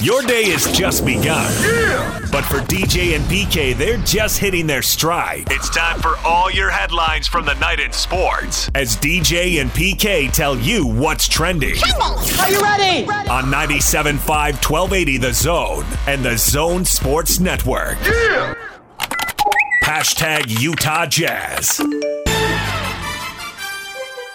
Your day has just begun. Yeah! But for DJ and PK, they're just hitting their stride. It's time for all your headlines from the night in sports as DJ and PK tell you what's trending. Are you ready? On 97.5 1280 The Zone and The Zone Sports Network. Yeah! Hashtag Utah Jazz.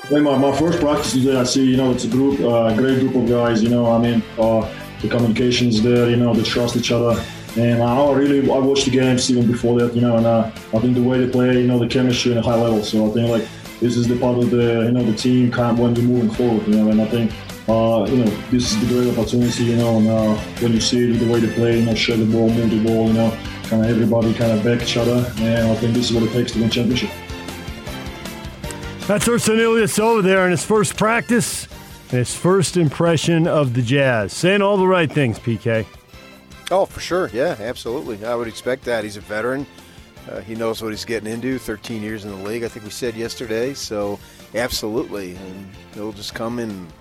When my, my first practice today, I see, you know, it's a group, uh, great group of guys, you know, I mean, uh, the communication is there, you know, they trust each other. And I really, I watched the games even before that, you know, and uh, I think the way they play, you know, the chemistry at a high level. So I think like this is the part of the, you know, the team kind of when we're moving forward, you know, and I think, uh, you know, this is the great opportunity, you know, and uh, when you see the way they play, you know, share the ball, move the ball, you know, kind of everybody kind of back each other, and I think this is what it takes to win championship. That's Ersan over there in his first practice and his first impression of the Jazz. Saying all the right things, PK. Oh, for sure. Yeah, absolutely. I would expect that. He's a veteran. Uh, he knows what he's getting into. 13 years in the league, I think we said yesterday. So, absolutely. And he'll just come and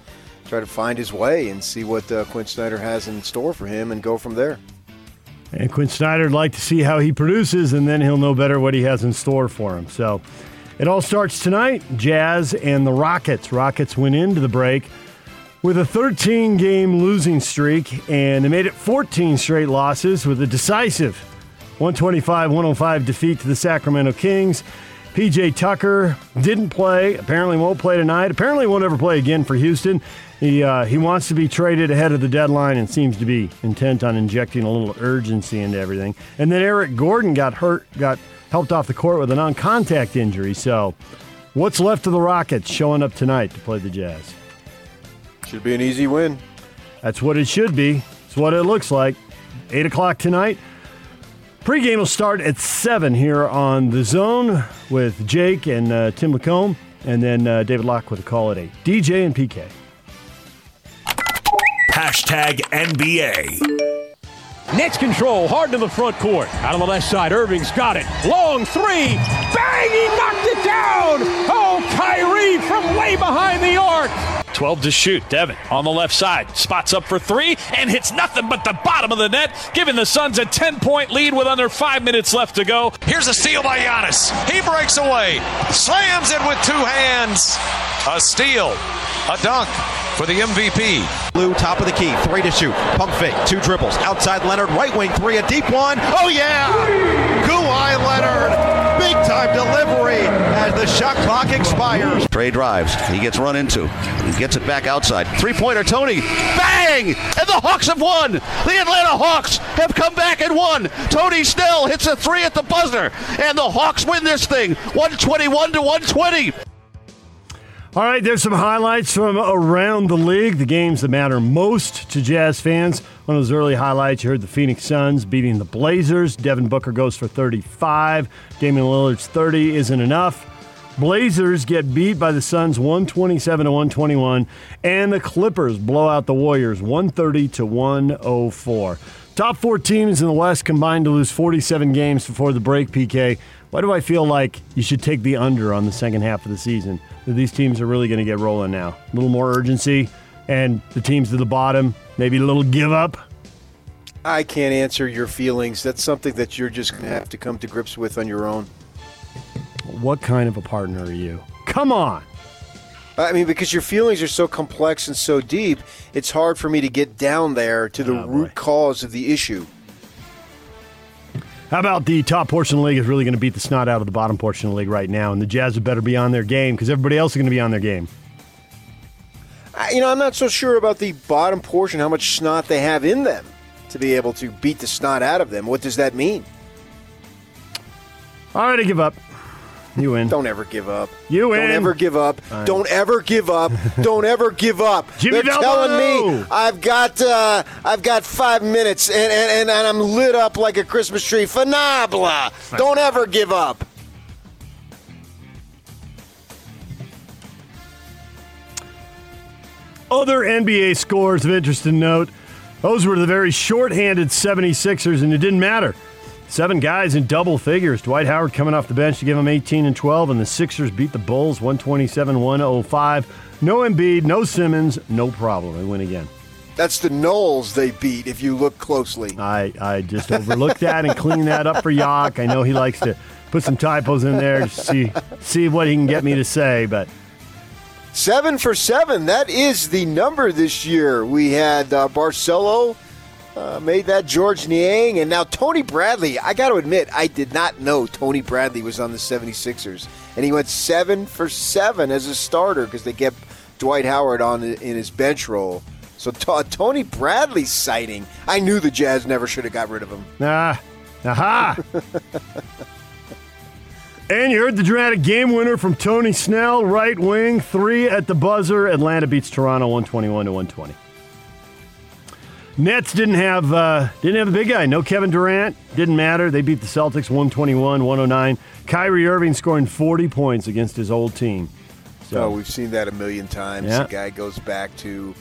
try to find his way and see what uh, Quin Snyder has in store for him and go from there. And Quin Snyder would like to see how he produces, and then he'll know better what he has in store for him. So, it all starts tonight. Jazz and the Rockets. Rockets went into the break with a 13 game losing streak, and they made it 14 straight losses with a decisive 125 105 defeat to the Sacramento Kings. PJ Tucker didn't play, apparently won't play tonight, apparently won't ever play again for Houston. He, uh, he wants to be traded ahead of the deadline and seems to be intent on injecting a little urgency into everything. And then Eric Gordon got hurt, got helped off the court with a non contact injury. So, what's left of the Rockets showing up tonight to play the Jazz? Should be an easy win. That's what it should be. It's what it looks like. 8 o'clock tonight. Pre-game will start at 7 here on The Zone with Jake and uh, Tim Lacombe, and then uh, David Locke with a call at 8. DJ and PK. Hashtag NBA. Nets control hard to the front court. Out on the left side, Irving's got it. Long three. Bang! He knocked it down. Oh, Kyrie from way behind the arc. 12 to shoot. Devin on the left side. Spots up for three and hits nothing but the bottom of the net, giving the Suns a 10 point lead with under five minutes left to go. Here's a steal by Giannis. He breaks away, slams it with two hands. A steal, a dunk for the MVP. Blue, top of the key, three to shoot. Pump fake, two dribbles. Outside Leonard, right wing three, a deep one. Oh, yeah! Kawhi Leonard, big time delivery as the shot clock expires. Trey drives. He gets run into. He gets it back outside. Three pointer, Tony. Bang! And the Hawks have won. The Atlanta Hawks have come back and won. Tony Snell hits a three at the buzzer. And the Hawks win this thing 121 to 120. All right, there's some highlights from around the league, the games that matter most to Jazz fans. One of those early highlights, you heard the Phoenix Suns beating the Blazers. Devin Booker goes for 35. Damian Lillard's 30 isn't enough. Blazers get beat by the Suns 127 to 121, and the Clippers blow out the Warriors 130 to 104. Top four teams in the West combined to lose 47 games before the break, PK. Why do I feel like you should take the under on the second half of the season? That these teams are really going to get rolling now. A little more urgency, and the teams to the bottom, maybe a little give up. I can't answer your feelings. That's something that you're just going to have to come to grips with on your own. What kind of a partner are you? Come on. I mean, because your feelings are so complex and so deep, it's hard for me to get down there to the Oh, root cause of the issue. How about the top portion of the league is really going to beat the snot out of the bottom portion of the league right now, and the Jazz would better be on their game because everybody else is going to be on their game. You know, I'm not so sure about the bottom portion, how much snot they have in them to be able to beat the snot out of them. What does that mean? All right, I give up. You win. Don't ever give up. You win. Don't ever give up. Don't ever give up. Don't ever give up. Jimmy They're telling me I've got uh, I've got five minutes and, and, and, I'm lit up like a Christmas tree. Phenomenal. Don't ever give up. Other NBA scores of interest to note those were the very short-handed 76ers, and it didn't matter. Seven guys in double figures. Dwight Howard coming off the bench to give them 18 and 12, and the Sixers beat the Bulls 127 105. No Embiid, no Simmons, no problem. They win again. That's the Knowles they beat. If you look closely, I I just overlooked that and cleaned that up for Yock. I know he likes to put some typos in there to see see what he can get me to say, but. Seven for seven. That is the number this year. We had uh, Barcelo uh, made that Georges Niang, and now Tony Bradley. I got to admit, I did not know Tony Bradley was on the 76ers. And he went seven for seven as a starter because they kept Dwight Howard on in his bench role. So t- Tony Bradley sighting. I knew the Jazz never should have got rid of him. Ah, aha. And you heard the dramatic game winner from Tony Snell, right wing, three at the buzzer. Atlanta beats Toronto 121 to 120. Nets didn't have uh, didn't have the big guy. No Kevin Durant. Didn't matter. They beat the Celtics 121 109. Kyrie Irving scoring 40 points against his old team. So oh, we've seen that a million times. Yeah. The guy goes back to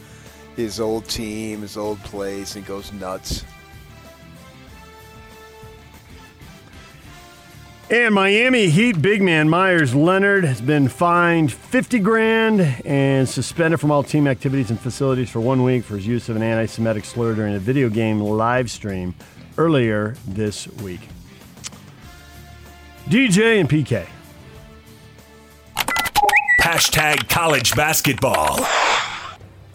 his old team, his old place, and goes nuts. And Miami Heat big man Meyers Leonard has been fined 50 grand and suspended from all team activities and facilities for one week for his use of an anti Semitic slur during a video game live stream earlier this week. DJ and PK. Hashtag college basketball.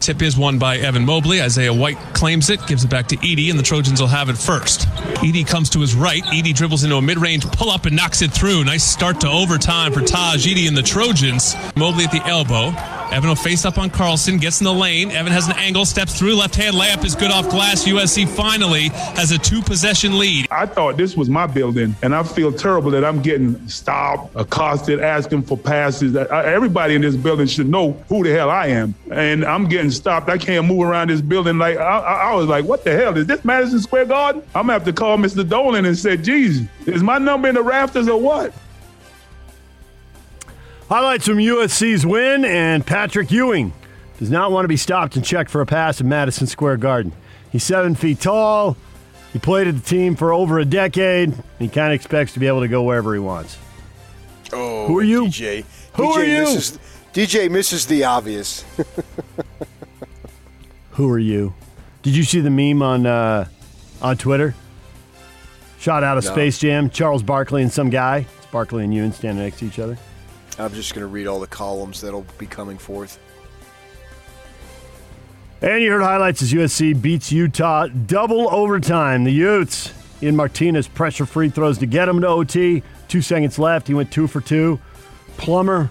Tip is won by Evan Mobley. Isaiah White claims it, gives it back to Eaddy, and the Trojans will have it first. Eaddy comes to his right. Eaddy dribbles into a mid range pull up and knocks it through. Nice start to overtime for Tahj Eaddy and the Trojans. Mobley at the elbow. Evan will face up on Carlson, gets in the lane. Evan has an angle, steps through. Left hand layup is good off glass. USC finally has a two possession lead. I thought this was my building, and I feel terrible that I'm getting stopped, accosted, asking for passes. Everybody in this building should know who the hell I am. And I'm getting stopped. I can't move around this building. Like I, I was like, what the hell? Is this Madison Square Garden? I'm gonna have to call Mr. Dolan and say, geez, is my number in the rafters or what? Highlights from USC's win, and Patrick Ewing does not want to be stopped and checked for a pass at Madison Square Garden. He's seven feet tall. He played at the team for over a decade. he kind of expects to be able to go wherever he wants. Oh, who are you, DJ? Who DJ are you? Misses, DJ misses the obvious. who are you? Did you see the meme on uh, on Twitter? Shot out of no. Space Jam, Charles Barkley and some guy. It's Barkley and Ewing standing next to each other. I'm just going to read all the columns that'll be coming forth. And you heard highlights as USC beats Utah double overtime. The Utes, in Martinez pressure free throws to get him to OT. Two seconds left. He went two for two. Plummer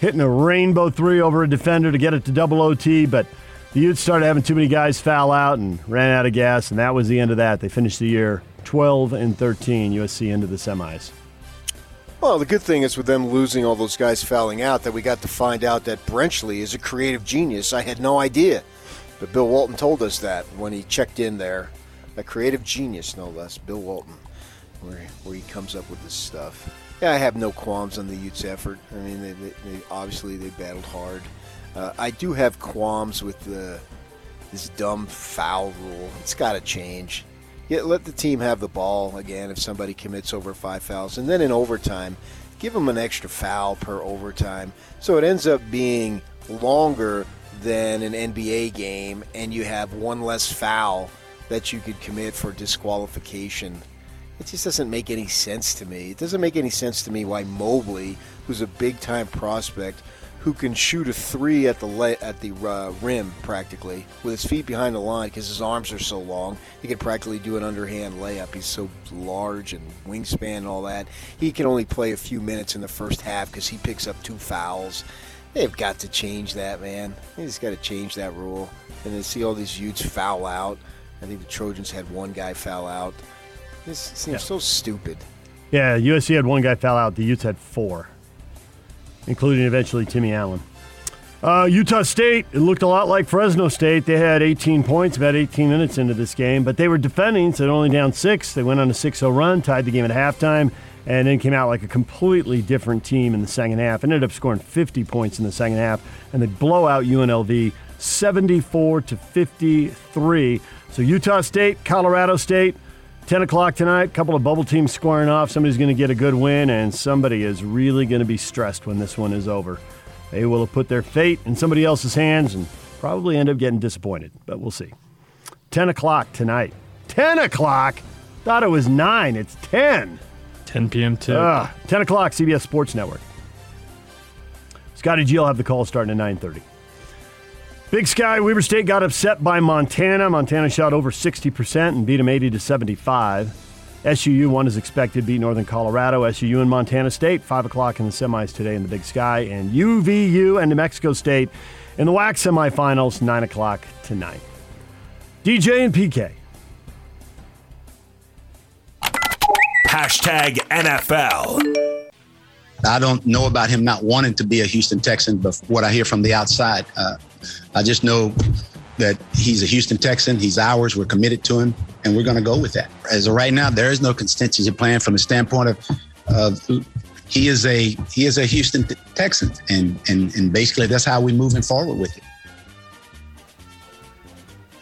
hitting a rainbow three over a defender to get it to double OT, but the Utes started having too many guys foul out and ran out of gas, and that was the end of that. They finished the year 12 and 13. USC into the semis. Well, the good thing is with them losing all those guys fouling out that we got to find out that Brenchley is a creative genius. I had no idea. But Bill Walton told us that when he checked in there. A creative genius, no less, Bill Walton, where, where he comes up with this stuff. Yeah, I have no qualms on the Utes' effort. I mean, they, they, they obviously they battled hard. Uh, I do have qualms with the this dumb foul rule. It's got to change. Yeah, let the team have the ball again if somebody commits over five fouls, and then in overtime, give them an extra foul per overtime. So it ends up being longer than an NBA game, and you have one less foul that you could commit for disqualification. It just doesn't make any sense to me. It doesn't make any sense to me why Mobley, who's a big time prospect, who can shoot a three at the le- at the uh, rim practically with his feet behind the line because his arms are so long. He can practically do an underhand layup. He's so large and wingspan and all that. He can only play a few minutes in the first half because he picks up two fouls. They've got to change that, man. They just got to change that rule. And then see all these Utes foul out. I think the Trojans had one guy foul out. This seems yeah. so stupid. Yeah, USC had one guy foul out. The Utes had four including eventually Timmy Allen. Uh, Utah State, it looked a lot like Fresno State. They had 18 points about 18 minutes into this game, but they were defending, so only down six. They went on a 6 0 run, tied the game at halftime, and then came out like a completely different team in the second half. Ended up scoring 50 points in the second half, and they blow out UNLV 74 to 53. So Utah State, Colorado State, 10 o'clock tonight, a couple of bubble teams squaring off. Somebody's going to get a good win, and somebody is really going to be stressed when this one is over. They will have put their fate in somebody else's hands, and probably end up getting disappointed, but we'll see. 10 o'clock tonight. 10 o'clock? Thought it was 9. It's 10. 10 p.m. tip. Uh, 10 o'clock, CBS Sports Network. Scotty G will have the call starting at 9.30. Big Sky, Weber State got upset by Montana. Montana shot over 60% and beat them 80 to 75. SUU won as expected, to beat Northern Colorado. SUU and Montana State, 5 o'clock in the semis today in the Big Sky. And UVU and New Mexico State in the WAC semifinals, 9 o'clock tonight. DJ and PK. Hashtag NFL. I don't know about him not wanting to be a Houston Texan, but what I hear from the outside, uh, I just know that he's a Houston Texan. He's ours. We're committed to him, and we're going to go with that. As of right now, there is no contingency plan from the standpoint of, of he is a he is a Houston Texan, and and and basically that's how we're moving forward with it.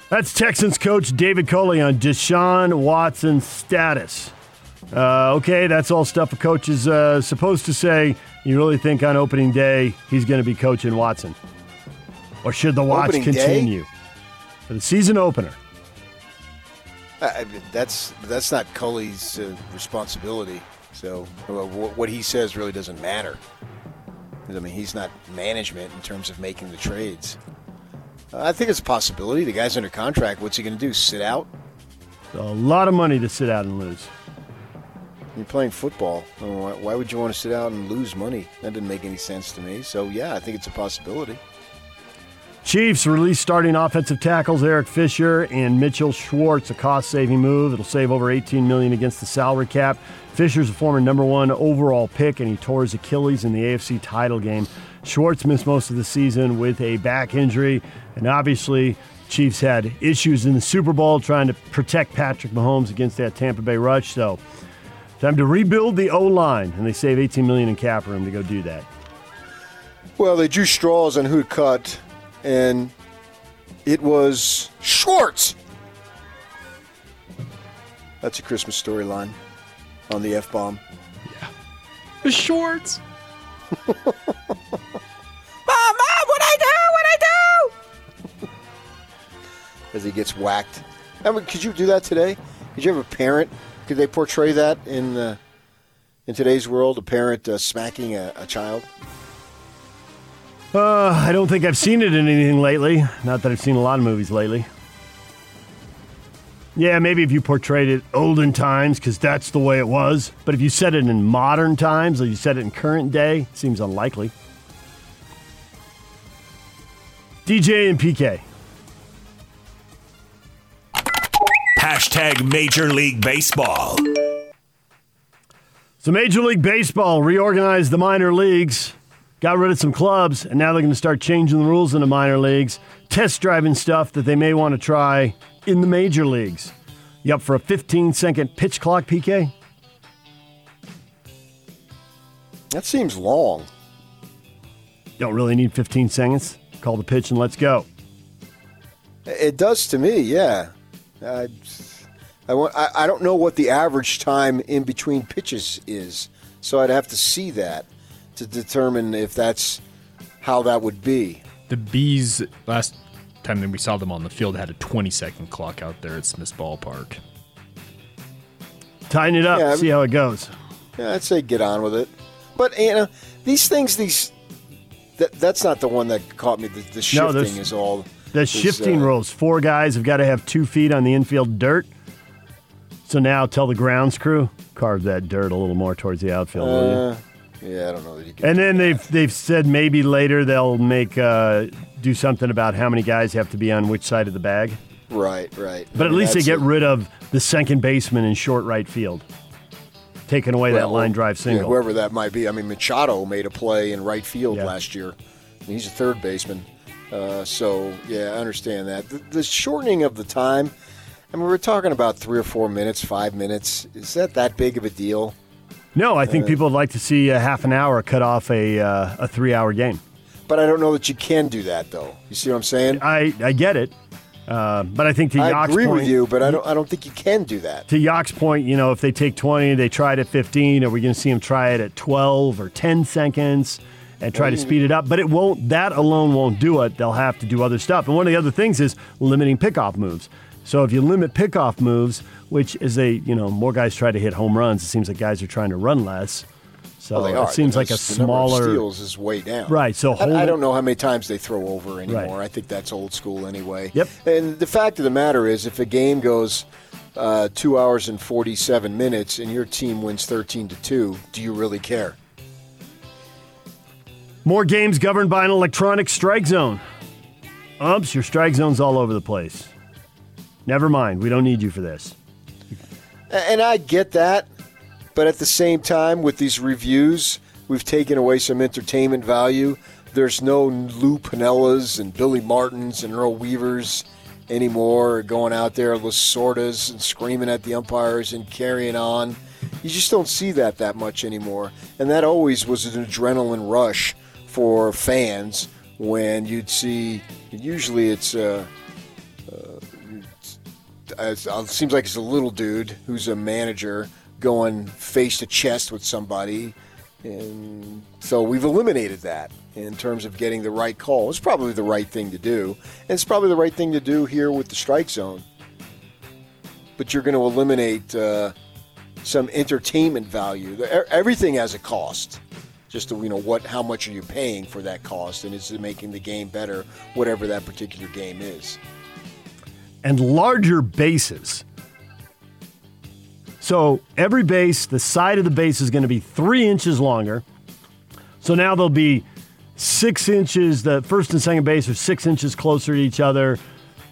That's Texans coach David Culley on Deshaun Watson's status. Uh, okay, that's all stuff a coach is uh, supposed to say. You really think on opening day he's going to be coaching Watson? Or should the watch Opening continue? For the season opener. I, mean, that's that's not Culley's uh, responsibility. So what he says really doesn't matter. I mean, he's not management in terms of making the trades. Uh, I think it's a possibility. The guy's under contract. What's he going to do? Sit out? A lot of money to sit out and lose. You're playing football. I mean, why, why would you want to sit out and lose money? That didn't make any sense to me. So yeah, I think it's a possibility. Chiefs release starting offensive tackles Eric Fisher and Mitchell Schwartz, a cost-saving move. It'll save over 18 million against the salary cap. Fisher's a former number one overall pick, and he tore his Achilles in the AFC title game. Schwartz missed most of the season with a back injury, and obviously, Chiefs had issues in the Super Bowl trying to protect Patrick Mahomes against that Tampa Bay rush. So, time to rebuild the O line, and they save 18 million in cap room to go do that. Well, they drew straws on who to cut, and it was Schwartz. That's a Christmas storyline on the F bomb. Yeah, the shorts. Mom, Mom, what I do? What I do? As he gets whacked. I mean, could you do that today? Did you have a parent? Could they portray that in uh, in today's world? A parent uh, smacking a, a child? Uh, I don't think I've seen it in anything lately. Not that I've seen a lot of movies lately. Yeah, maybe if you portrayed it olden times, because that's the way it was. But if you said it in modern times, or you said it in current day, it seems unlikely. DJ and PK. Hashtag Major League Baseball. So Major League Baseball reorganized the minor leagues, got rid of some clubs, and now they're going to start changing the rules in the minor leagues, test driving stuff that they may want to try in the major leagues. You up for a 15 second pitch clock, PK? That seems long. Don't really need 15 seconds. Call the pitch and let's go. It does to me, yeah. I, I, want, I, I don't know what the average time in between pitches is, so I'd have to see that to determine if that's how that would be. The bees last time that we saw them on the field had a 20 second clock out there at Smith's Ballpark. Tighten it up, Yeah, see how it goes. Yeah, I'd say get on with it. But you know, these things, these that, that's not the one that caught me. The, the shifting there's- is all. The is, shifting uh, rules. Four guys have got to have two feet on the infield dirt. So now tell the grounds crew, carve that dirt a little more towards the outfield, will you? Uh, yeah, I don't know that you can. And then they've they've said maybe later they'll make uh, do something about how many guys have to be on which side of the bag. Right, right. But I at least they get rid of the second baseman in short right field, taking away that line drive yeah, single. whoever that might be. I mean, Machado made a play in right field last year. He's a third baseman. Uh, so, yeah, I understand that. The, the shortening of the time, I mean, we're talking about three or four minutes, five minutes. Is that that big of a deal? No, I think people would like to see a half an hour cut off a uh, a three hour game. But I don't know that you can do that, though. You see what I'm saying? I I get it, uh, but I think to I Yock's agree point, with you, but I don't. I don't think you can do that. to Yock's point, you know, if they take 20, they try it at 15, are we going to see them try it at 12 or 10 seconds? and try to speed it up. But it won't. That alone won't do it. They'll have to do other stuff. And one of the other things is limiting pickoff moves. So if you limit pickoff moves, which is a you know more guys try to hit home runs, it seems like guys are trying to run less. So Well, it seems like a because the of smaller steals is way down. Right, so I- hold I, it- don't know how many times they throw over anymore. I think that's old school anyway. Yep. And the fact of the matter is, if a game goes uh, two hours and forty-seven minutes and your team wins thirteen to two, do you really care? More games governed by an electronic strike zone. Umps, your strike zone's all over the place. Never mind, we don't need you for this. And I get that, but at the same time, with these reviews, we've taken away some entertainment value. There's no Lou Piniellas and Billy Martins and Earl Weavers anymore going out there, Lasordas, and screaming at the umpires and carrying on. You just don't see that that much anymore. And that always was an adrenaline rush for fans when you'd see, usually it's. Uh, it seems like it's a little dude who's a manager going face to chest with somebody. And so we've eliminated that in terms of getting the right call. It's probably the right thing to do. And it's probably the right thing to do here with the strike zone. But you're going to eliminate uh, some entertainment value. Everything has a cost. Just to, you know what, how much are you paying for that cost, and is it making the game better, whatever that particular game is. And larger bases. So every base, the side of the base is going to be three inches longer. So now they'll be six inches, the first and second base are six inches closer to each other.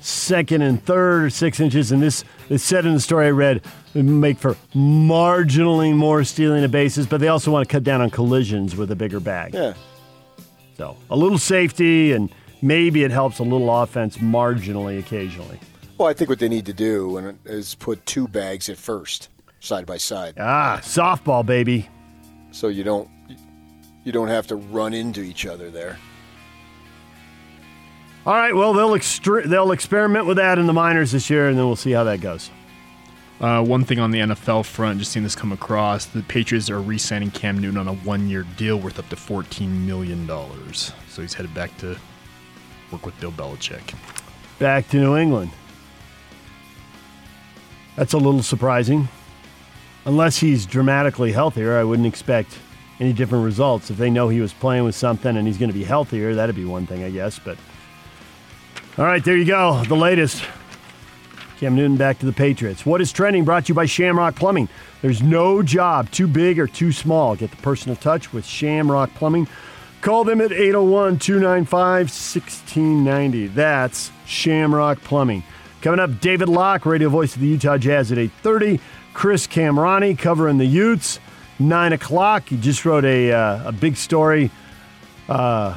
Second and third are six inches. And this, is said in the story I read, make for marginally more stealing of bases, but they also want to cut down on collisions with a bigger bag. Yeah. So a little safety, and maybe it helps a little offense marginally occasionally. Well, I think what they need to do is put two bags at first, side by side, Ah, softball, baby. so you don't you don't have to run into each other there. All right, well, they'll extre- they'll experiment with that in the minors this year, and then we'll see how that goes. Uh, one thing on the NFL front, just seeing this come across, the Patriots are re-signing Cam Newton on a one-year deal worth up to fourteen million dollars. So he's headed back to work with Bill Belichick. Back to New England. That's a little surprising. Unless he's dramatically healthier, I wouldn't expect any different results. If they know he was playing with something and he's going to be healthier, that'd be one thing, I guess. But all right, there you go. The latest. Cam Newton back to the Patriots. What is trending? Brought to you by Shamrock Plumbing. There's no job too big or too small. Get the personal touch with Shamrock Plumbing. Call them at 801 295 1690. That's Shamrock Plumbing. Coming up, David Locke, radio voice of the Utah Jazz at 830. Chris Kamrani covering the Utes. 9 o'clock. He just wrote a, uh, a big story uh,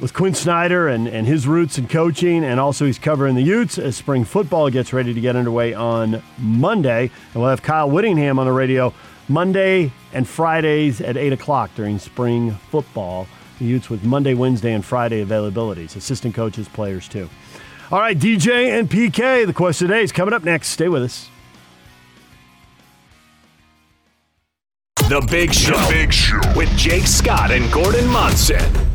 with Quin Snyder and, and his roots in coaching, and also he's covering the Utes as spring football gets ready to get underway on Monday. And we'll have Kyle Whittingham on the radio Monday and Fridays at 8 o'clock during spring football. The Utes with Monday, Wednesday, and Friday availabilities. Assistant coaches, players too. All right, DJ and PK, the question today is coming up next. Stay with us. The Big Show. The Big Show. With Jake Scott and Gordon Monson.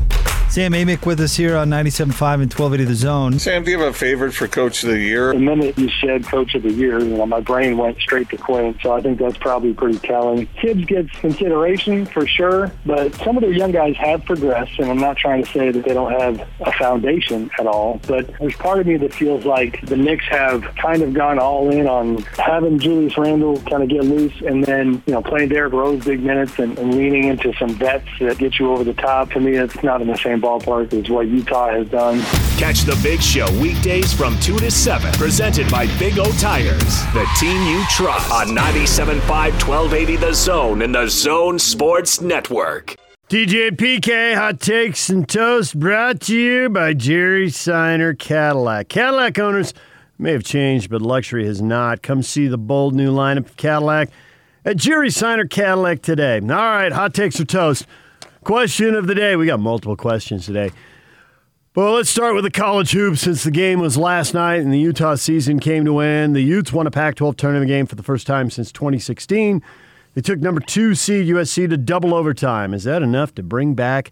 Sam Amick with us here on 97.5 and 1280 The Zone. Sam, do you have a favorite for Coach of the Year? The minute you said Coach of the Year, you know, my brain went straight to Quinn. So I think that's probably pretty telling. Kids get consideration for sure, but some of the young guys have progressed, and I'm not trying to say that they don't have a foundation at all. But there's part of me that feels like the Knicks have kind of gone all in on having Julius Randle kind of get loose, and then you know playing Derrick Rose big minutes and, and leaning into some vets that get you over the top. To me, it's not in the same ballpark as what Utah has done. Catch the Big Show weekdays from 2 to 7. Presented by Big O Tires. The team you trust. On 97.5 1280 The Zone and The Zone Sports Network. DJ PK Hot Takes and Toast brought to you by Jerry Seiner Cadillac. Cadillac owners may have changed, but luxury has not. Come see the bold new lineup of Cadillac at Jerry Seiner Cadillac today. All right, Hot Takes or Toast. Question of the day. We got multiple questions today. Well, let's start with the college hoops since the game was last night and the Utah season came to end. The Utes won a Pac 12 tournament game for the first time since 2016. They took number two seed USC to double overtime. Is that enough to bring back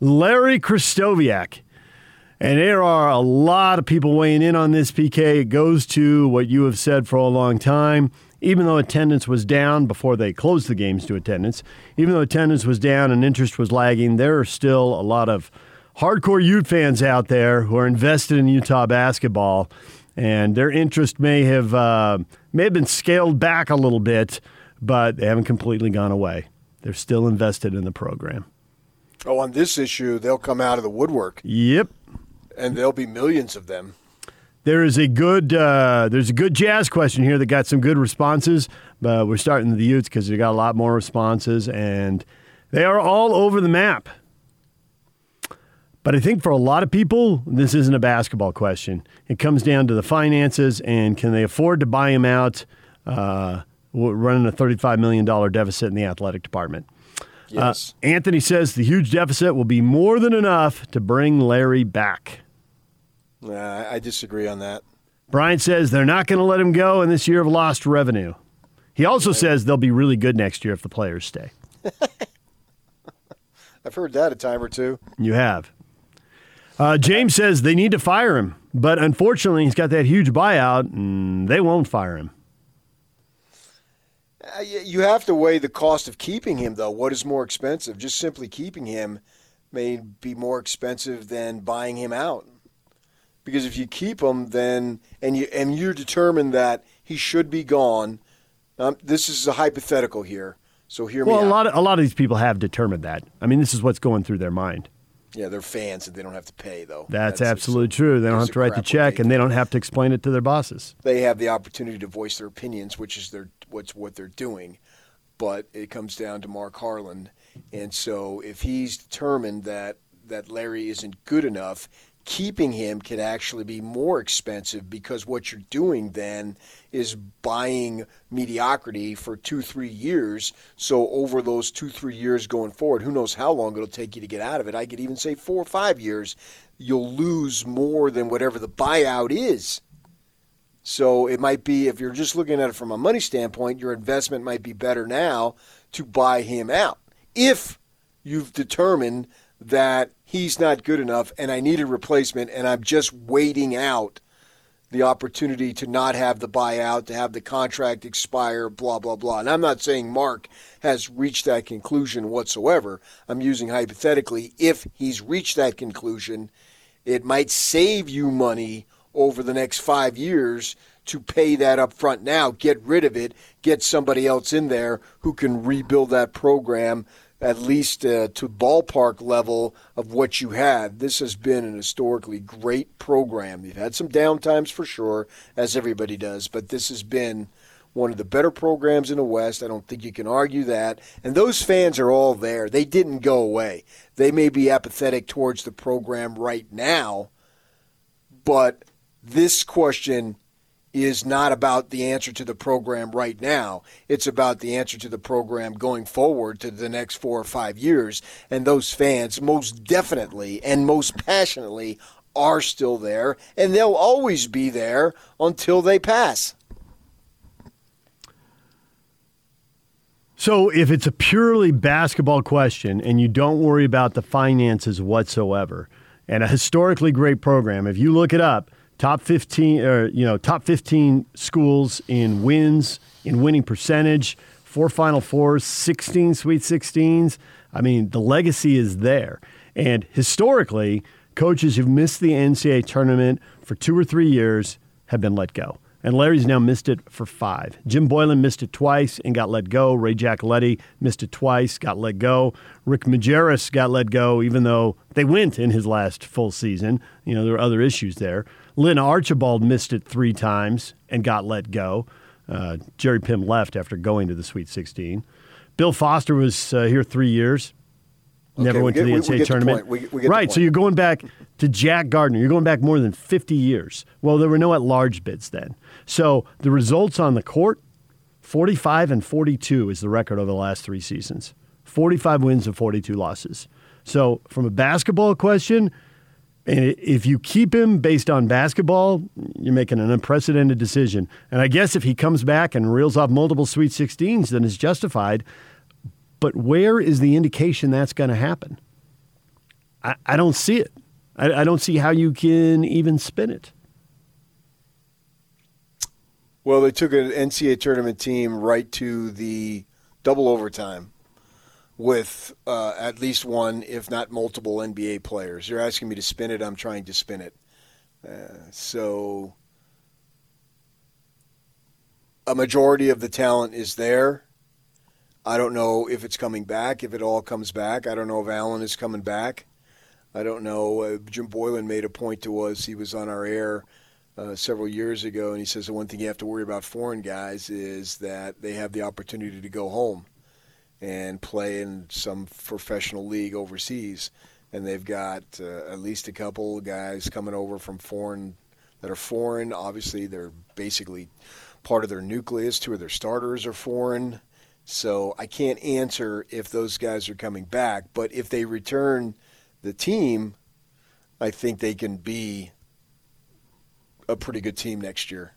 Larry Krystkowiak. And there are a lot of people weighing in on this, PK. It goes to what you have said for a long time. Even though attendance was down before they closed the games to attendance, even though attendance was down and interest was lagging, there are still a lot of hardcore Ute fans out there who are invested in Utah basketball, and their interest may have uh, may have been scaled back a little bit, but they haven't completely gone away. They're still invested in the program. Oh, on this issue, they'll come out of the woodwork. Yep. And there'll be millions of them. There is a good uh, there's a good jazz question here that got some good responses, but we're starting the Utes because they got a lot more responses, and they are all over the map. But I think for a lot of people, this isn't a basketball question. It comes down to the finances and can they afford to buy him out, uh, running a $35 million deficit in the athletic department. Yes. Uh, Anthony says the huge deficit will be more than enough to bring Larry back. Uh, I disagree on that. Brian says they're not going to let him go in this year of lost revenue. He also says they'll be really good next year if the players stay. I've heard that a time or two. You have. Uh, James says they need to fire him, but unfortunately, he's got that huge buyout, and they won't fire him. Uh, you have to weigh the cost of keeping him, though. What is more expensive? Just simply keeping him may be more expensive than buying him out. Because if you keep him, then and you and you're determined that he should be gone. Um, this is a hypothetical here, so hear well, me. a out. lot of a lot of these people have determined that. I mean, this is what's going through their mind. Yeah, they're fans and they don't have to pay though. That's, absolutely true. They don't have to write the check, and they don't have to explain it to their bosses. They have the opportunity to voice their opinions, which is their what's what they're doing. But it comes down to Mark Harlan, and so if he's determined that that Larry isn't good enough, keeping him can actually be more expensive because what you're doing then is buying mediocrity for two, three years. So over those two, three years going forward, who knows how long it'll take you to get out of it? I could even say four or five years. You'll lose more than whatever the buyout is. So it might be, if you're just looking at it from a money standpoint, your investment might be better now to buy him out. If you've determined that he's not good enough and I need a replacement and I'm just waiting out the opportunity to not have the buyout, to have the contract expire, blah, blah, blah. And I'm not saying Mark has reached that conclusion whatsoever. I'm using hypothetically, if he's reached that conclusion, it might save you money over the next five years to pay that up front now, get rid of it, get somebody else in there who can rebuild that program at least uh, to ballpark level of what you had. This has been an historically great program. You've had some downtimes for sure, as everybody does, but this has been one of the better programs in the West. I don't think you can argue that. And those fans are all there. They didn't go away. They may be apathetic towards the program right now, but this question is not about the answer to the program right now. It's about the answer to the program going forward to the next four or five years. And those fans, most definitely and most passionately, are still there, and they'll always be there until they pass. So, if it's a purely basketball question and you don't worry about the finances whatsoever, and a historically great program, if you look it up, top 15 or you know top 15 schools in wins in winning percentage four final fours 16 sweet 16s i mean the legacy is there and historically coaches who've missed the ncaa tournament for two or three years have been let go and Larry's now missed it for five. Jim Boylan missed it twice and got let go. Ray Giacoletti missed it twice, got let go. Rick Majerus got let go, even though they went in his last full season. You know, there were other issues there. Lynn Archibald missed it three times and got let go. Uh, Jerry Pimm left after going to the Sweet 16. Bill Foster was uh, here three years. Never Okay, went we to the get- NCAA get tournament. We- we get right, so you're going back to Jack Gardner. You're going back more than 50 years. Well, there were no at large bids then. So the results on the court 45 and 42 is the record over the last three seasons 45 wins and 42 losses. So, from a basketball question, and if you keep him based on basketball, you're making an unprecedented decision. And I guess if he comes back and reels off multiple Sweet 16s, then it's justified. But where is the indication that's going to happen? I, I don't see it. I, I don't see how you can even spin it. Well, they took an NCAA tournament team right to the double overtime with uh, at least one, if not multiple, NBA players. You're asking me to spin it. I'm trying to spin it. Uh, so a majority of the talent is there. I don't know if it's coming back, if it all comes back. I don't know if Allen is coming back. I don't know. Uh, Jim Boylan made a point to us. He was on our air uh, several years ago, and he says the one thing you have to worry about foreign guys is that they have the opportunity to go home and play in some professional league overseas. And they've got uh, at least a couple guys coming over from foreign that are foreign. Obviously, they're basically part of their nucleus. Two of their starters are foreign. So I can't answer if those guys are coming back. But if they return the team, I think they can be a pretty good team next year.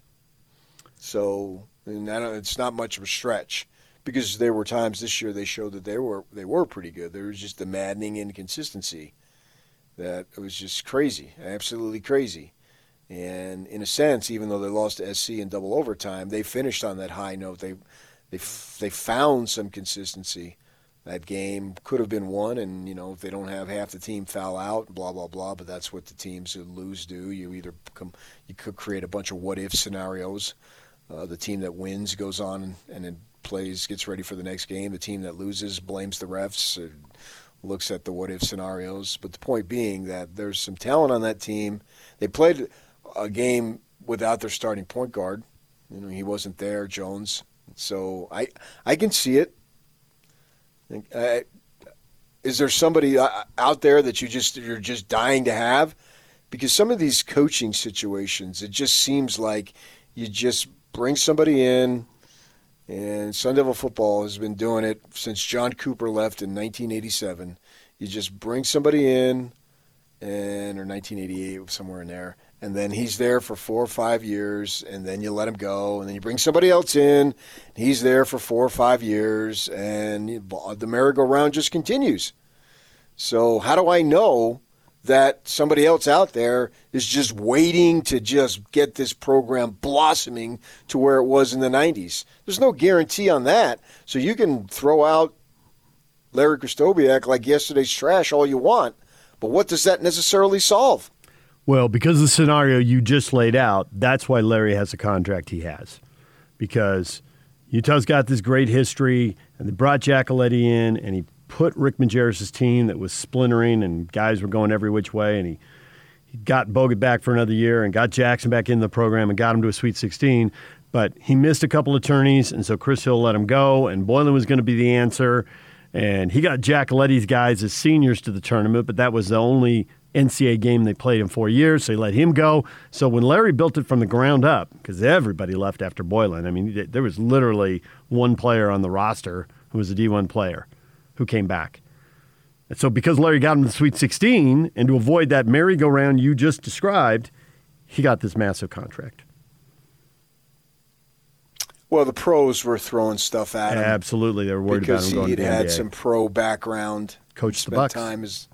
So it's not much of a stretch because there were times this year they showed that they were they were pretty good. There was just the maddening inconsistency that it was just crazy, absolutely crazy. And in a sense, even though they lost to SC in double overtime, they finished on that high note. They they they found some consistency. That game could have been won, and you know if they don't have half the team foul out, blah blah blah. But that's what the teams that lose do. You either come, you could create a bunch of what if scenarios. Uh, the team that wins goes on and, and plays, gets ready for the next game. The team that loses blames the refs, looks at the what if scenarios. But the point being that there's some talent on that team. They played a game without their starting point guard. You know, he wasn't there, Jones. So I I can see it. Uh, is there somebody uh, out there that you just you're just dying to have? Because some of these coaching situations, it just seems like you just bring somebody in, and Sun Devil football has been doing it since John Cooper left in 1987. You just bring somebody in, and or 1988 somewhere in there, and then he's there for four or five years, and then you let him go, and then you bring somebody else in, he's there for four or five years, and the merry-go-round just continues. So how do I know that somebody else out there is just waiting to just get this program blossoming to where it was in the 90s. There's no guarantee on that. So you can throw out Larry Krystkowiak like yesterday's trash all you want, but what does that necessarily solve? Well, because of the scenario you just laid out, that's why Larry has the contract he has. Because Utah's got this great history, and they brought Giacoletti in, and he put Rick Majerus' team that was splintering and guys were going every which way, and he, he got Bogut back for another year and got Jackson back in the program and got him to a Sweet 16. But he missed a couple of tourneys, and so Chris Hill let him go, and Boylan was going to be the answer. And he got Giacoletti's guys as seniors to the tournament, but that was the only NCAA game they played in four years, so they let him go. So when Larry built it from the ground up, because everybody left after Boylan, I mean, there was literally one player on the roster who was a D1 player who came back. And so, because Larry got him to the Sweet 16, and to avoid that merry-go-round you just described, he got this massive contract. Well, the pros were throwing stuff at him. Absolutely, they were worried about him going to the had NBA. some pro background. Coached the Bucks. Time is,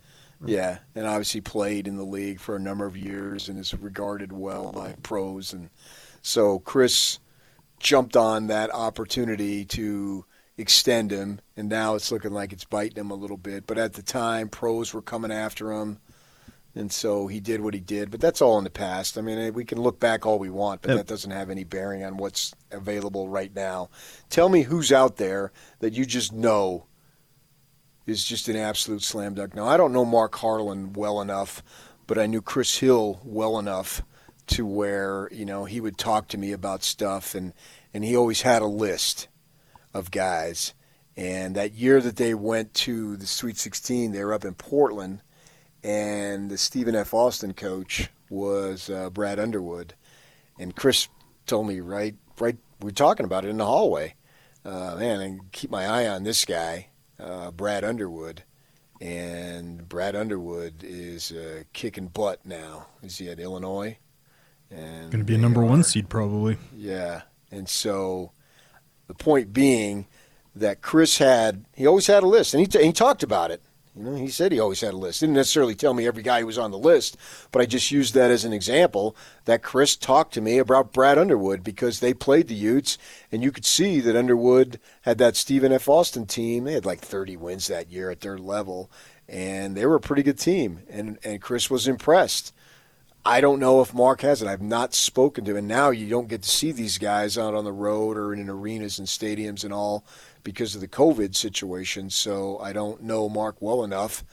yeah, and obviously played in the league for a number of years and is regarded well by pros. And so Chris jumped on that opportunity to extend him, and now it's looking like it's biting him a little bit. But at the time, pros were coming after him, and so he did what he did. But that's all in the past. I mean, we can look back all we want, but Yep. that doesn't have any bearing on what's available right now. Tell me who's out there that you just know is just an absolute slam dunk. Now, I don't know Mark Harlan well enough, but I knew Chris Hill well enough to where you know he would talk to me about stuff, and and he always had a list of guys. And that year that they went to the Sweet 16, they were up in Portland, and the Stephen F. Austin coach was uh, Brad Underwood. And Chris told me right, right, we are talking about it in the hallway. Uh, man, I keep my eye on this guy, uh, Brad Underwood. And Brad Underwood is uh, kicking butt now. Is he at Illinois? And Going to be a number are- one seed probably. yeah. And so the point being that Chris had, he always had a list, and he, t- he talked about it. You know, he said he always had a list. Didn't necessarily tell me every guy who was on the list, but I just used that as an example that Chris talked to me about Brad Underwood because they played the Utes, and you could see that Underwood had that Stephen F. Austin team. They had like 30 wins that year at their level, and they were a pretty good team. And and Chris was impressed. I don't know if Mark has it. I've not spoken to him. And now you don't get to see these guys out on the road or in arenas and stadiums and all because of the COVID situation. So I don't know Mark well enough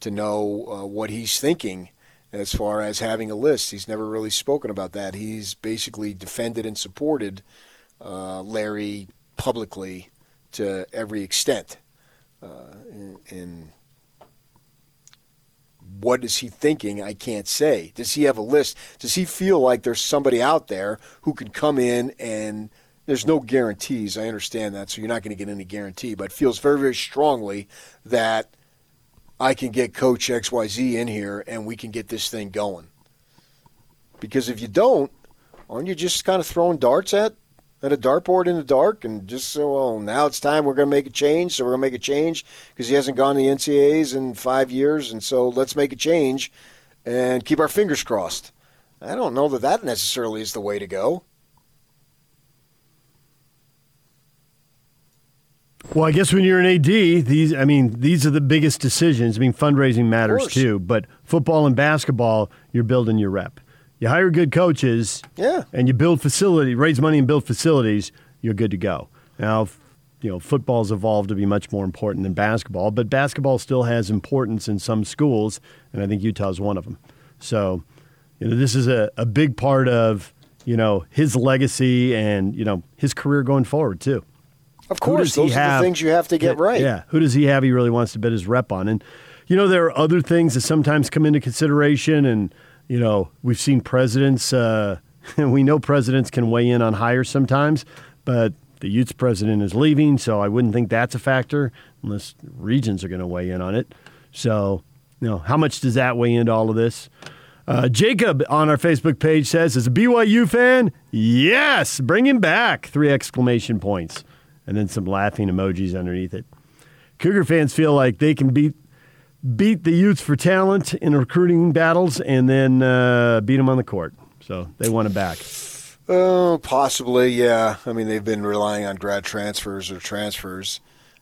to know uh, what he's thinking as far as having a list. He's never really spoken about that. He's basically defended and supported uh, Larry publicly to every extent. Uh, and what is he thinking? I can't say. Does he have a list? Does he feel like there's somebody out there who can come in and there's no guarantees. I understand that, so you're not going to get any guarantee, but feels very, very strongly that I can get Coach XYZ in here and we can get this thing going. Because if you don't, aren't you just kind of throwing darts at at a dartboard in the dark and just so well now it's time we're going to make a change so we're going to make a change because he hasn't gone to the ncaa's in five years and so let's make a change and keep our fingers crossed i don't know that that necessarily is the way to go Well, I guess when you're an AD, these I mean, these are the biggest decisions. I mean, fundraising matters too, but football and basketball, you're building your rep. You hire good coaches, yeah, and you build facility, raise money and build facilities, you're good to go. Now, you know, football's evolved to be much more important than basketball, but basketball still has importance in some schools, and I think Utah's one of them. So, you know, this is a, a big part of, you know, his legacy and, you know, his career going forward too. Of course, those are the things you have to get right. Yeah. Who does he have he really wants to bet his rep on? And, you know, there are other things that sometimes come into consideration. And, you know, we've seen presidents, uh, we know presidents can weigh in on hires sometimes, but the Utes president is leaving, so I wouldn't think that's a factor unless regions are going to weigh in on it. So, you know, how much does that weigh into all of this? Uh, Jacob on our Facebook page says, as a BYU fan, yes, bring him back. Three exclamation points and then some laughing emojis underneath it. Cougar fans feel like they can beat beat the Utes for talent in recruiting battles and then uh, beat them on the court. So they want it back. Oh, possibly, yeah. I mean, they've been relying on grad transfers or transfers,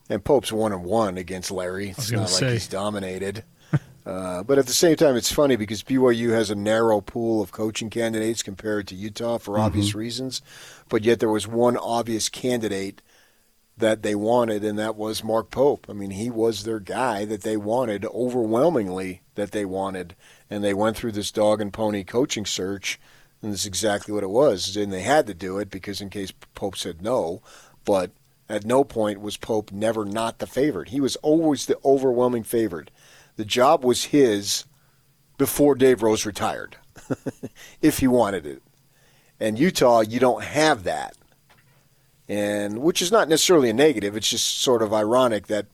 and Pope's one and one against Larry. It's not say. like he's dominated. uh, but at the same time, it's funny because BYU has a narrow pool of coaching candidates compared to Utah for mm-hmm. obvious reasons, but yet there was one obvious candidate that they wanted, and that was Mark Pope. I mean, he was their guy that they wanted, overwhelmingly that they wanted. And they went through this dog and pony coaching search, and this is exactly what it was. And they had to do it because in case Pope said no, but at no point was Pope never not the favorite. He was always the overwhelming favorite. The job was his before Dave Rose retired, if he wanted it. And Utah, you don't have that and which is not necessarily a negative. It's just sort of ironic that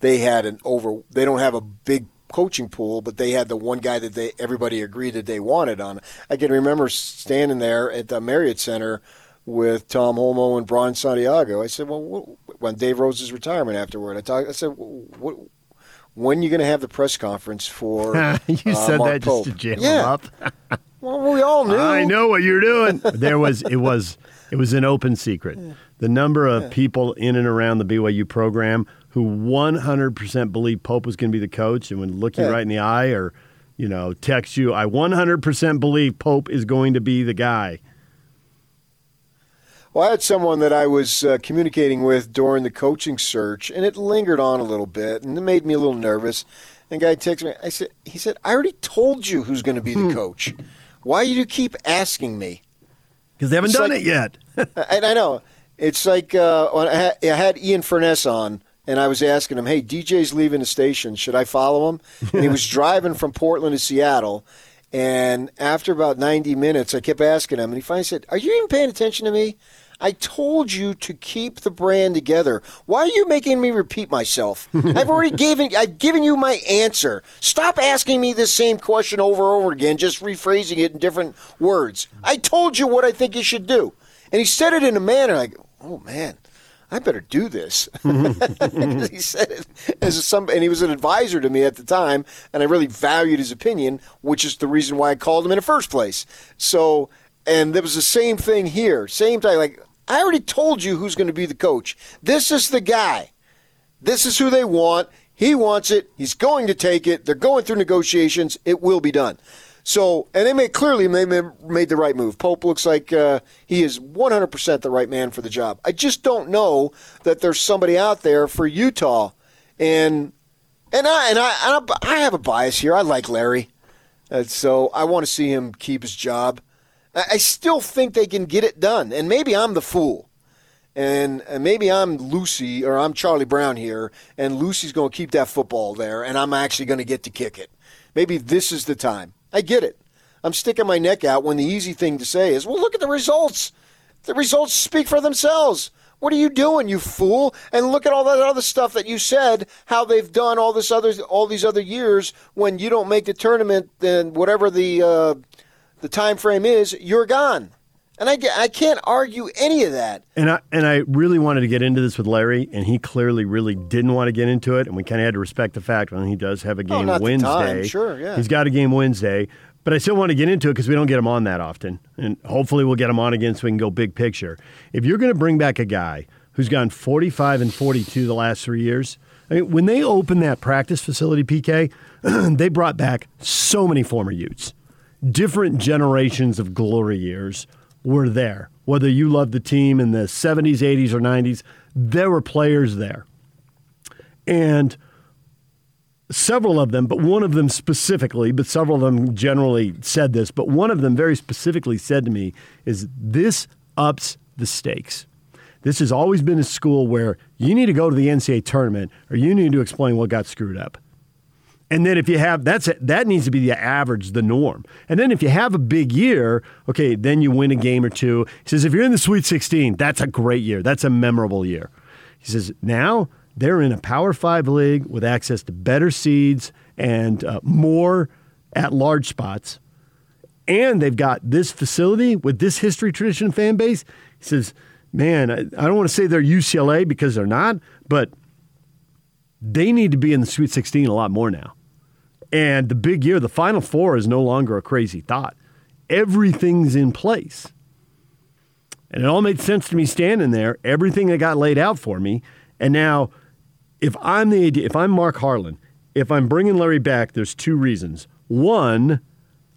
they had an over. They don't have a big coaching pool, but they had the one guy that they everybody agreed that they wanted on. I can remember standing there at the Marriott Center with Tom Holmoe and Brian Santiago. I said, "Well, when Dave Rose's retirement afterward, I talked. I said, what, when are you going to have the press conference for?" you uh, said that Pope? just to jam yeah. him up. well, we all knew. I know what you're doing. there was it was it was an open secret. The number of people in and around the BYU program who 100% believe Pope was going to be the coach and when look you right in the eye or, you know, text you, I 100% believe Pope is going to be the guy. Well, I had someone that I was uh, communicating with during the coaching search, and it lingered on a little bit, and it made me a little nervous. And the guy texted me. I said, "He said I already told you who's going to be the coach. Why do you keep asking me? Because they haven't It's done like- it yet. and I know it's like uh, I had, I had Ian Furness on, and I was asking him, "Hey, DJ's leaving the station. Should I follow him?" And he was driving from Portland to Seattle. And after about 90 minutes, I kept asking him, and he finally said, Are you even paying attention to me? I told you to keep the brand together. Why are you making me repeat myself? I've already given I've given you my answer. Stop asking me the same question over and over again, just rephrasing it in different words. I told you what I think you should do. And he said it in a manner like, oh man, I better do this. Mm-hmm. he said it as some, and he was an advisor to me at the time, and I really valued his opinion, which is the reason why I called him in the first place. So, and there was the same thing here, same time. Like I already told you who's going to be the coach. This is the guy. This is who they want. He wants it. He's going to take it. They're going through negotiations. It will be done. So, and they made clearly they made the right move. Pope looks like uh, he is 100% the right man for the job. I just don't know that there's somebody out there for Utah, and and I and I and I, have a bias here. I like Larry, and so I want to see him keep his job. I, still think they can get it done, and maybe I'm the fool. And, and maybe I'm Lucy or I'm Charlie Brown here, and Lucy's going to keep that football there, and I'm actually going to get to kick it. Maybe this is the time. I get it. I'm sticking my neck out when the easy thing to say is, well, look at the results. The results speak for themselves. What are you doing, you fool? And look at all that other stuff that you said, how they've done all this other all these other years when you don't make the tournament, then whatever the uh, the time frame is, you're gone. And I, I can't argue any of that. And I and I really wanted to get into this with Larry, and he clearly really didn't want to get into it. And we kind of had to respect the fact when he does have a oh, game oh, Wednesday. Sure, yeah. He's got a game Wednesday, but I still want to get into it because we don't get him on that often, and hopefully we'll get him on again so we can go big picture. If you're going to bring back a guy who's gone 45 and 42 the last three years, I mean, when they opened that practice facility, PK, they brought back so many former Utes, different generations of glory years were there. Whether you loved the team in the 70s, 80s, or 90s, there were players there. And several of them, but one of them specifically, but several of them generally said this, but one of them very specifically said to me is this ups the stakes. This has always been a school where you need to go to the NCAA tournament or you need to explain what got screwed up. And then if you have that's that needs to be the average, the norm. And then if you have a big year, okay, then you win a game or two. He says if you're in the Sweet 16, that's a great year. That's a memorable year. He says now they're in a Power Five league with access to better seeds and uh, more at large spots. And they've got this facility with this history, tradition, fan base. He says, man, I, I don't want to say they're UCLA because they're not, but they need to be in the Sweet 16 a lot more now. And the big year, the Final Four is no longer a crazy thought. Everything's in place. And it all made sense to me standing there, everything that got laid out for me. And now, if I'm the if I'm Mark Harlan, if I'm bringing Larry back, there's two reasons. One,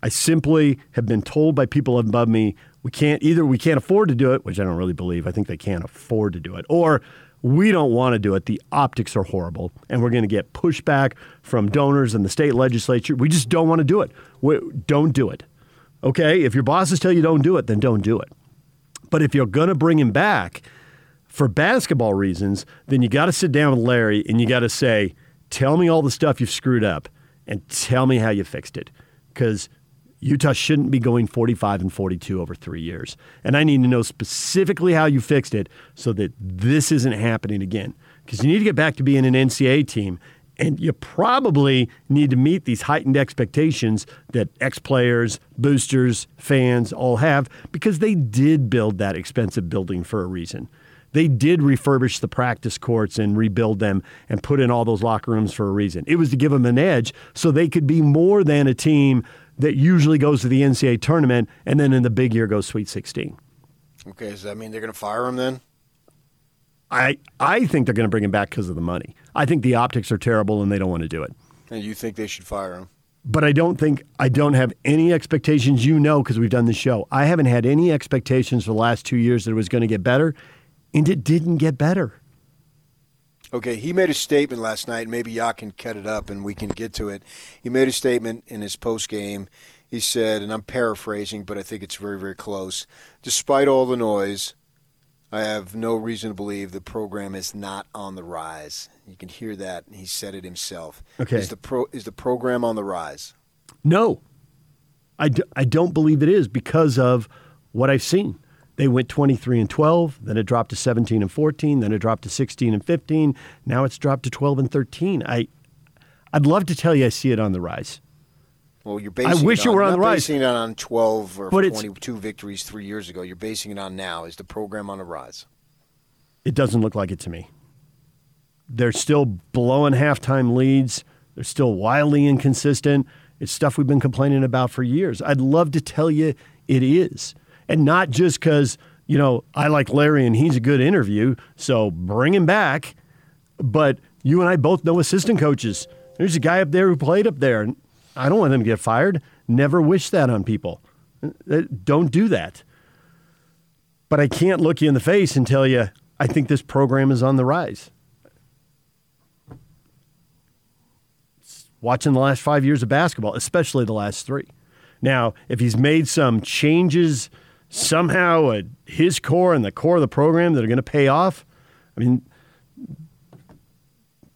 I simply have been told by people above me we can't either we can't afford to do it, which I don't really believe. I think they can't afford to do it, or we don't want to do it. The optics are horrible, and we're going to get pushback from donors and the state legislature. We just don't want to do it. We, don't do it. Okay? If your bosses tell you don't do it, then don't do it. But if you're going to bring him back for basketball reasons, then you got to sit down with Larry and you got to say, tell me all the stuff you've screwed up and tell me how you fixed it. Because Utah shouldn't be going 45 and 42 over three years. And I need to know specifically how you fixed it so that this isn't happening again. Because you need to get back to being an NCAA team. And you probably need to meet these heightened expectations that ex players, boosters, fans all have because they did build that expensive building for a reason. They did refurbish the practice courts and rebuild them and put in all those locker rooms for a reason. It was to give them an edge so they could be more than a team that usually goes to the NCAA tournament and then in the big year goes Sweet 16. Okay, does that mean they're going to fire him then? I I think they're going to bring him back because of the money. I think the optics are terrible and they don't want to do it. And you think they should fire him? But I don't think I don't have any expectations. You know, because we've done the show. I haven't had any expectations for the last two years that it was going to get better, and it didn't get better. Okay, he made a statement last night. Maybe y'all can cut it up and we can get to it. He made a statement in his post game. He said, and I'm paraphrasing, but I think it's very, very close. Despite all the noise, I have no reason to believe the program is not on the rise. You can hear that. He said it himself. Okay. Is the pro is the program on the rise? No, I d- I don't believe it is because of what I've seen. They went 23 and 12, then it dropped to 17 and 14, then it dropped to 16 and 15. Now it's dropped to 12 and 13. I, I'd love to tell you I see it on the rise. Well, you're basing I wish it, it were on the rise. basing it on 12 or But 22 victories three years ago. You're basing it on now. Is the program on the rise? It doesn't look like it to me. They're still blowing halftime leads. They're still wildly inconsistent. It's stuff we've been complaining about for years. I'd love to tell you it is. And not just because, you know, I like Larry and he's a good interview, so bring him back. But you and I both know assistant coaches. There's a guy up there who played up there. I don't want them to get fired. Never wish that on people. Uh, don't do that. But I can't look you in the face and tell you, I think this program is on the rise. Watching the last five years of basketball, especially the last three. Now, if he's made some changes somehow at his core and the core of the program that are going to pay off, I mean,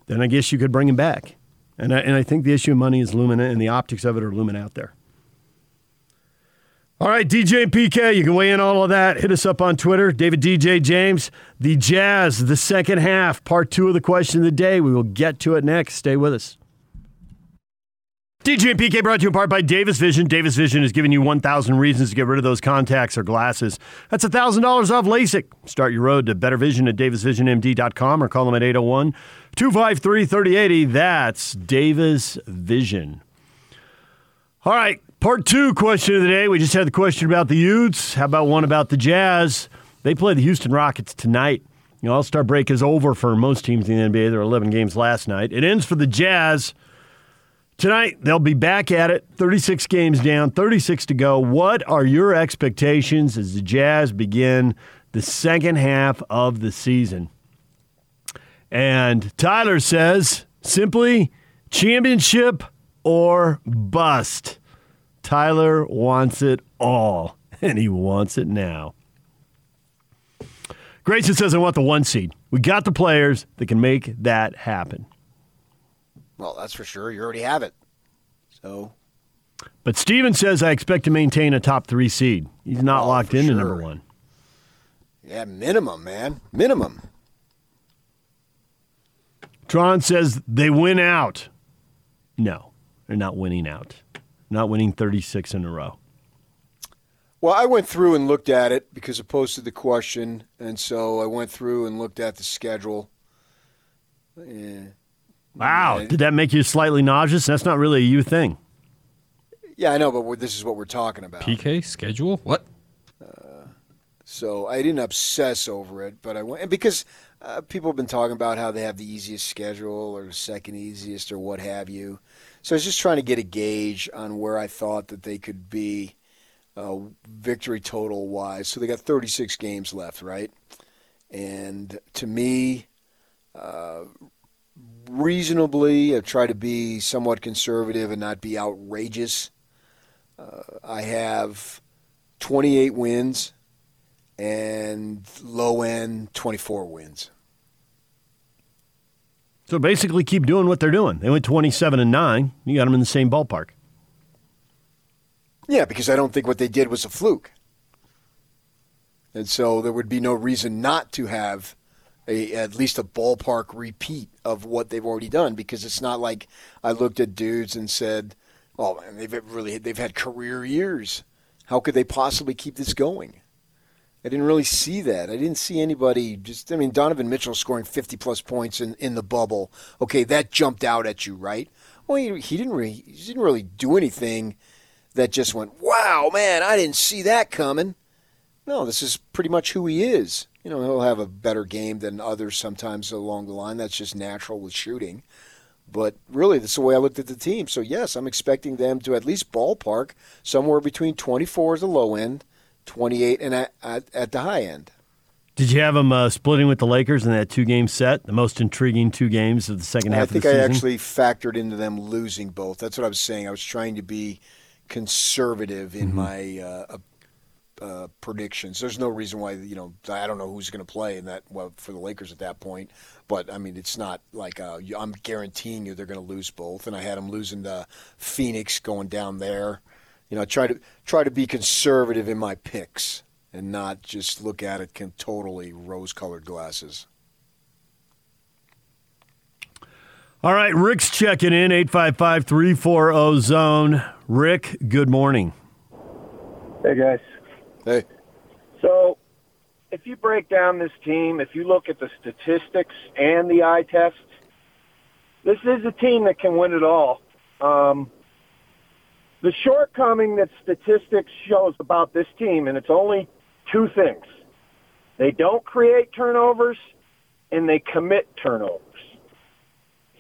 then I guess you could bring him back. And I, and I think the issue of money is looming, and the optics of it are looming out there. All right, DJ and PK, you can weigh in all of that. Hit us up on Twitter, David DJ James. The Jazz, the second half, part two of the question of the day. We will get to it next. Stay with us. DJ and PK brought to you in part by Davis Vision. Davis Vision is giving you 1,000 reasons to get rid of those contacts or glasses. That's $1,000 off LASIK. Start your road to better vision at davisvisionmd.com or call them at 801 253 3080. That's Davis Vision. All right, part two question of the day. We just had the question about the Utes. How about one about the Jazz? They play the Houston Rockets tonight. The All Star break is over for most teams in the NBA. There were 11 games last night. It ends for the Jazz. Tonight, they'll be back at it, 36 games down, 36 to go. What are your expectations as the Jazz begin the second half of the season? And Tyler says simply championship or bust. Tyler wants it all, and he wants it now. Grayson says, I want the one seed. We got the players that can make that happen. Well, that's for sure. You already have it. So. But Steven says, I expect to maintain a top three seed. He's not Oh, locked into sure. number one. Yeah, minimum, man. Minimum. Tron says they win out. No, they're not winning out. Not winning 36 in a row. Well, I went through and looked at it because I posted the question, and so I went through and looked at the schedule. Yeah, Wow. Did that make you slightly nauseous? That's not really a you thing. yeah I know, but we're, this is what we're talking about. PK schedule? What? So I didn't obsess over it, but I went and because uh, people have been talking about how they have the easiest schedule or the second easiest or what have you. So I was just trying to get a gauge on where I thought that they could be uh, victory total wise. So they got 36 games left, right? And to me, uh, reasonably, I try to be somewhat conservative and not be outrageous. Uh, I have 28 wins and low end 24 wins. So basically, keep doing what they're doing. They went 27 and 9. You got them in the same ballpark. Yeah, because I don't think what they did was a fluke. And so there would be no reason not to have a at least a ballpark repeat of what they've already done because it's not like I looked at dudes and said, "Oh man, they've really they've had career years. How could they possibly keep this going?" I didn't really see that. I didn't see anybody just I mean Donovan Mitchell scoring 50 plus points in, in the bubble. Okay, that jumped out at you, right? Well, he, he didn't really he didn't really do anything that just went, "Wow, man, I didn't see that coming." No, this is pretty much who he is. You know, he'll have a better game than others sometimes along the line. That's just natural with shooting. But really, that's the way I looked at the team. So, yes, I'm expecting them to at least ballpark somewhere between 24 at the low end, 28 and at, at, at the high end. Did you have them uh, splitting with the Lakers in that two game set? The most intriguing two games of the second half I think I actually factored into them losing both. That's what I was saying. I was trying to be conservative in Mhm. my uh, uh, predictions. There's no reason why you know I don't know who's going to play in that well, for the Lakers at that point. But I mean, it's not like uh, I'm guaranteeing you they're going to lose both. And I had them losing to Phoenix going down there. You know, I try to try to be conservative in my picks and not just look at it con- totally rose-colored glasses. All right, Rick's checking in, 855 340 zone. Rick, good morning. Hey guys. Hey. So if you break down this team, if you look at the statistics and the eye test, this is a team that can win it all. Um, the shortcoming that statistics shows about this team, and it's only two things. They don't create turnovers and they commit turnovers.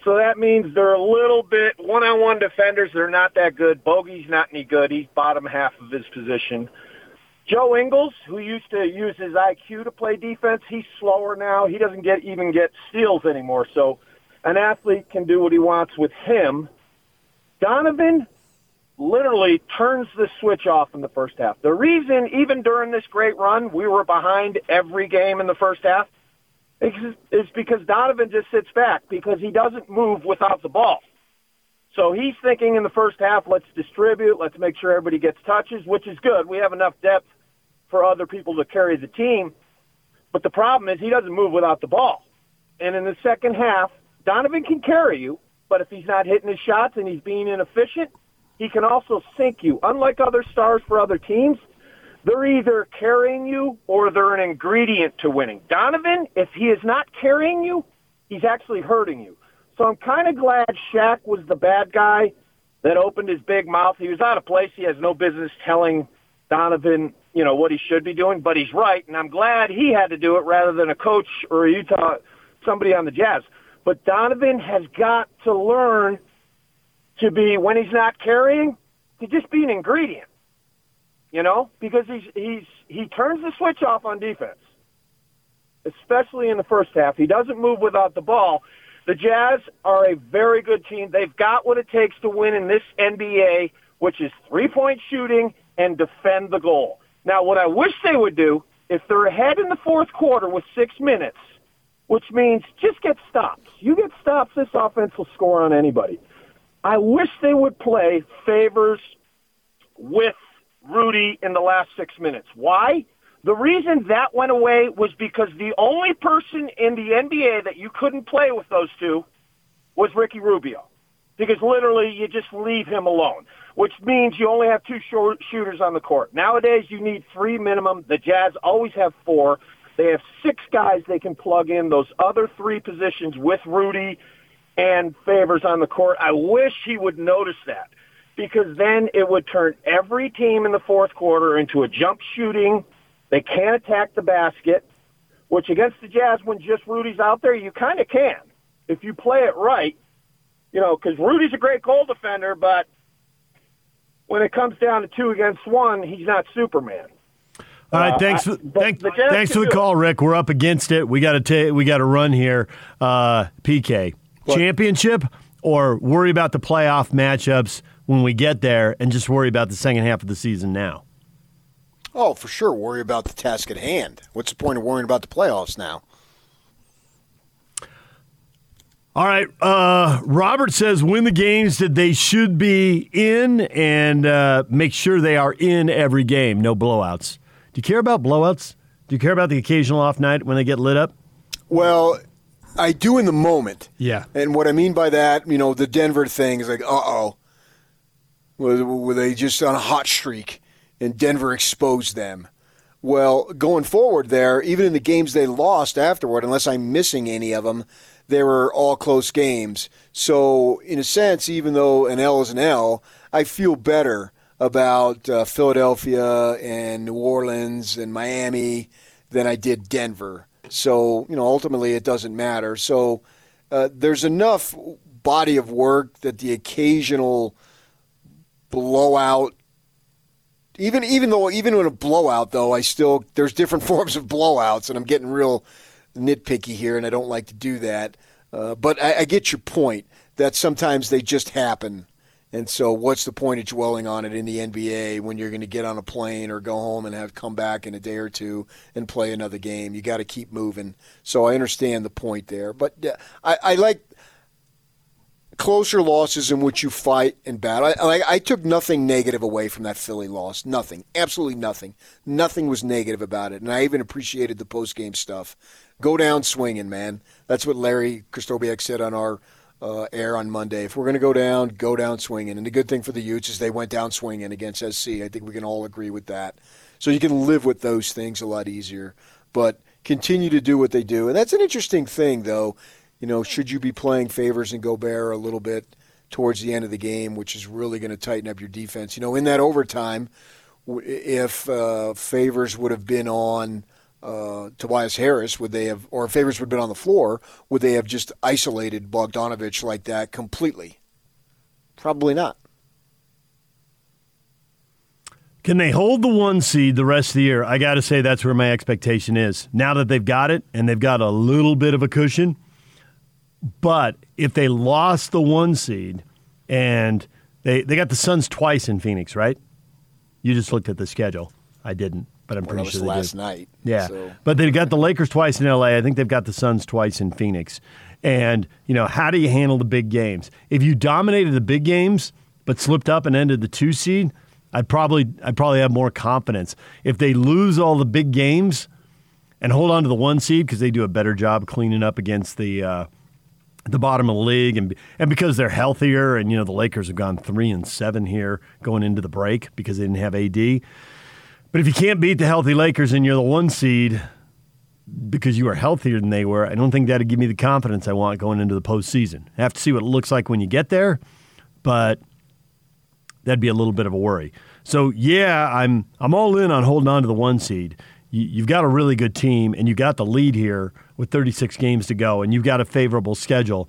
So that means they're a little bit one-on-one defenders. They're not that good. Bogey's not any good. He's bottom half of his position. Joe Ingles, who used to use his IQ to play defense, he's slower now. He doesn't get even get steals anymore. So an athlete can do what he wants with him. Donovan literally turns the switch off in the first half. The reason, even during this great run, we were behind every game in the first half is because Donovan just sits back because he doesn't move without the ball. So he's thinking in the first half, let's distribute, let's make sure everybody gets touches, which is good. We have enough depth for other people to carry the team. But the problem is he doesn't move without the ball. And in the second half, Donovan can carry you, but if he's not hitting his shots and he's being inefficient, he can also sink you. Unlike other stars for other teams, they're either carrying you or they're an ingredient to winning. Donovan, if he is not carrying you, he's actually hurting you. So I'm kind of glad Shaq was the bad guy that opened his big mouth. He was out of place. He has no business telling Donovan, you know, what he should be doing, but he's right. And I'm glad he had to do it rather than a coach or a Utah, somebody on the Jazz. But Donovan has got to learn to be, when he's not carrying, to just be an ingredient you know, because he's he's he turns the switch off on defense, especially in the first half. He doesn't move without the ball. The Jazz are a very good team. They've got what it takes to win in this NBA, which is three-point shooting and defend the goal. Now, what I wish they would do, if they're ahead in the fourth quarter with six minutes, which means just get stops. You get stops, this offense will score on anybody. I wish they would play favors with Rudy in the last six minutes. Why? The reason that went away was because the only person in the NBA that you couldn't play with those two was Ricky Rubio. Because literally you just leave him alone, which means you only have two short shooters on the court. Nowadays you need three minimum. The Jazz always have four. They have six guys they can plug in those other three positions with Rudy and Favors on the court. I wish he would notice that because then it would turn every team in the fourth quarter into a jump shooting. They can't attack the basket, which against the Jazz, when just Rudy's out there, you kind of can if you play it right. You know, because Rudy's a great goal defender, but when it comes down to two against one, he's not Superman. All right, thanks. Uh, thank, thanks for the call, Rick. We're up against it. We got to take. We got to run here. Uh, PK what? championship or worry about the playoff matchups when we get there and just worry about the second half of the season now? Oh, for sure. Worry about the task at hand. What's the point of worrying about the playoffs now? All right. Uh, Robert says win the games that they should be in and uh, make sure they are in every game. No blowouts. Do you care about blowouts? Do you care about the occasional off night when they get lit up? Well, I do in the moment. Yeah. And what I mean by that, you know, the Denver thing is like, uh oh. Were, were they just on a hot streak and Denver exposed them? Well, going forward there, even in the games they lost afterward, unless I'm missing any of them, they were all close games. So, in a sense, even though an L is an L, I feel better about uh, Philadelphia and New Orleans and Miami than I did Denver. So, you know, ultimately it doesn't matter. So, uh, there's enough body of work that the occasional blowout. Even even though even in a blowout though, I still there's different forms of blowouts, and I'm getting real nitpicky here, and I don't like to do that. Uh, but I, I get your point that sometimes they just happen. And so, what's the point of dwelling on it in the NBA when you're going to get on a plane or go home and have come back in a day or two and play another game? You got to keep moving. So I understand the point there, but I, I like closer losses in which you fight and battle. I, I, I, took nothing negative away from that Philly loss. Nothing. Absolutely nothing. Nothing was negative about it. And I even appreciated the post game stuff. Go down swinging, man. That's what Larry Krystkowiak said on our uh, air on Monday. If we're going to go down, go down swinging. And the good thing for the Utes is they went down swinging against SC. I think we can all agree with that. So you can live with those things a lot easier. but continue to do what they do. And that's an interesting thing, though. You know, should you be playing Favors and Gobert a little bit towards the end of the game, which is really going to tighten up your defense? You know, in that overtime, if uh, Favors would have been on uh, Tobias Harris, would they have, or Favors would have been on the floor, would they have just isolated Bogdanovich like that completely? Probably not. Can they hold the one seed the rest of the year? I got to say that's where my expectation is. Now that they've got it and they've got a little bit of a cushion, but if they lost the one seed and they they got the Suns twice in Phoenix, right? You just looked at the schedule. I didn't, but I'm Well, pretty sure they last did. night, Yeah, so- but they've got the Lakers twice in LA. I think they've got the Suns twice in Phoenix. And you know, how do you handle the big games? If you dominated the big games but slipped up and ended the two seed, I'd probably I'd probably have more confidence. If they lose all the big games and hold on to the one seed because they do a better job cleaning up against the uh, the bottom of the league, and and because they're healthier, and you know the Lakers have gone three and seven here going into the break because they didn't have AD. But if you can't beat the healthy Lakers and you're the one seed because you are healthier than they were, I don't think that'd give me the confidence I want going into the postseason. I have to see what it looks like when you get there, but that'd be a little bit of a worry. So yeah, I'm I'm all in on holding on to the one seed. You, you've got a really good team, and you got the lead here with 36 games to go, and you've got a favorable schedule.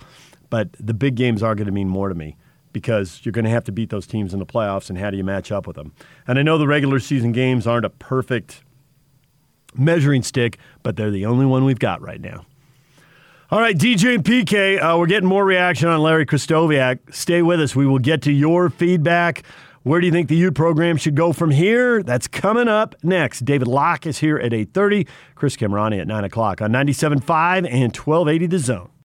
But the big games are going to mean more to me because you're going to have to beat those teams in the playoffs, and how do you match up with them? And I know the regular season games aren't a perfect measuring stick, but they're the only one we've got right now. All right, DJ and PK, uh, we're getting more reaction on Larry Krystkowiak. Stay with us. We will get to your feedback. Where do you think the Utes program should go from here? That's coming up next. David Locke is here at 8.30. Chris Kamrani at 9 o'clock on 97.5 and 1280 The Zone.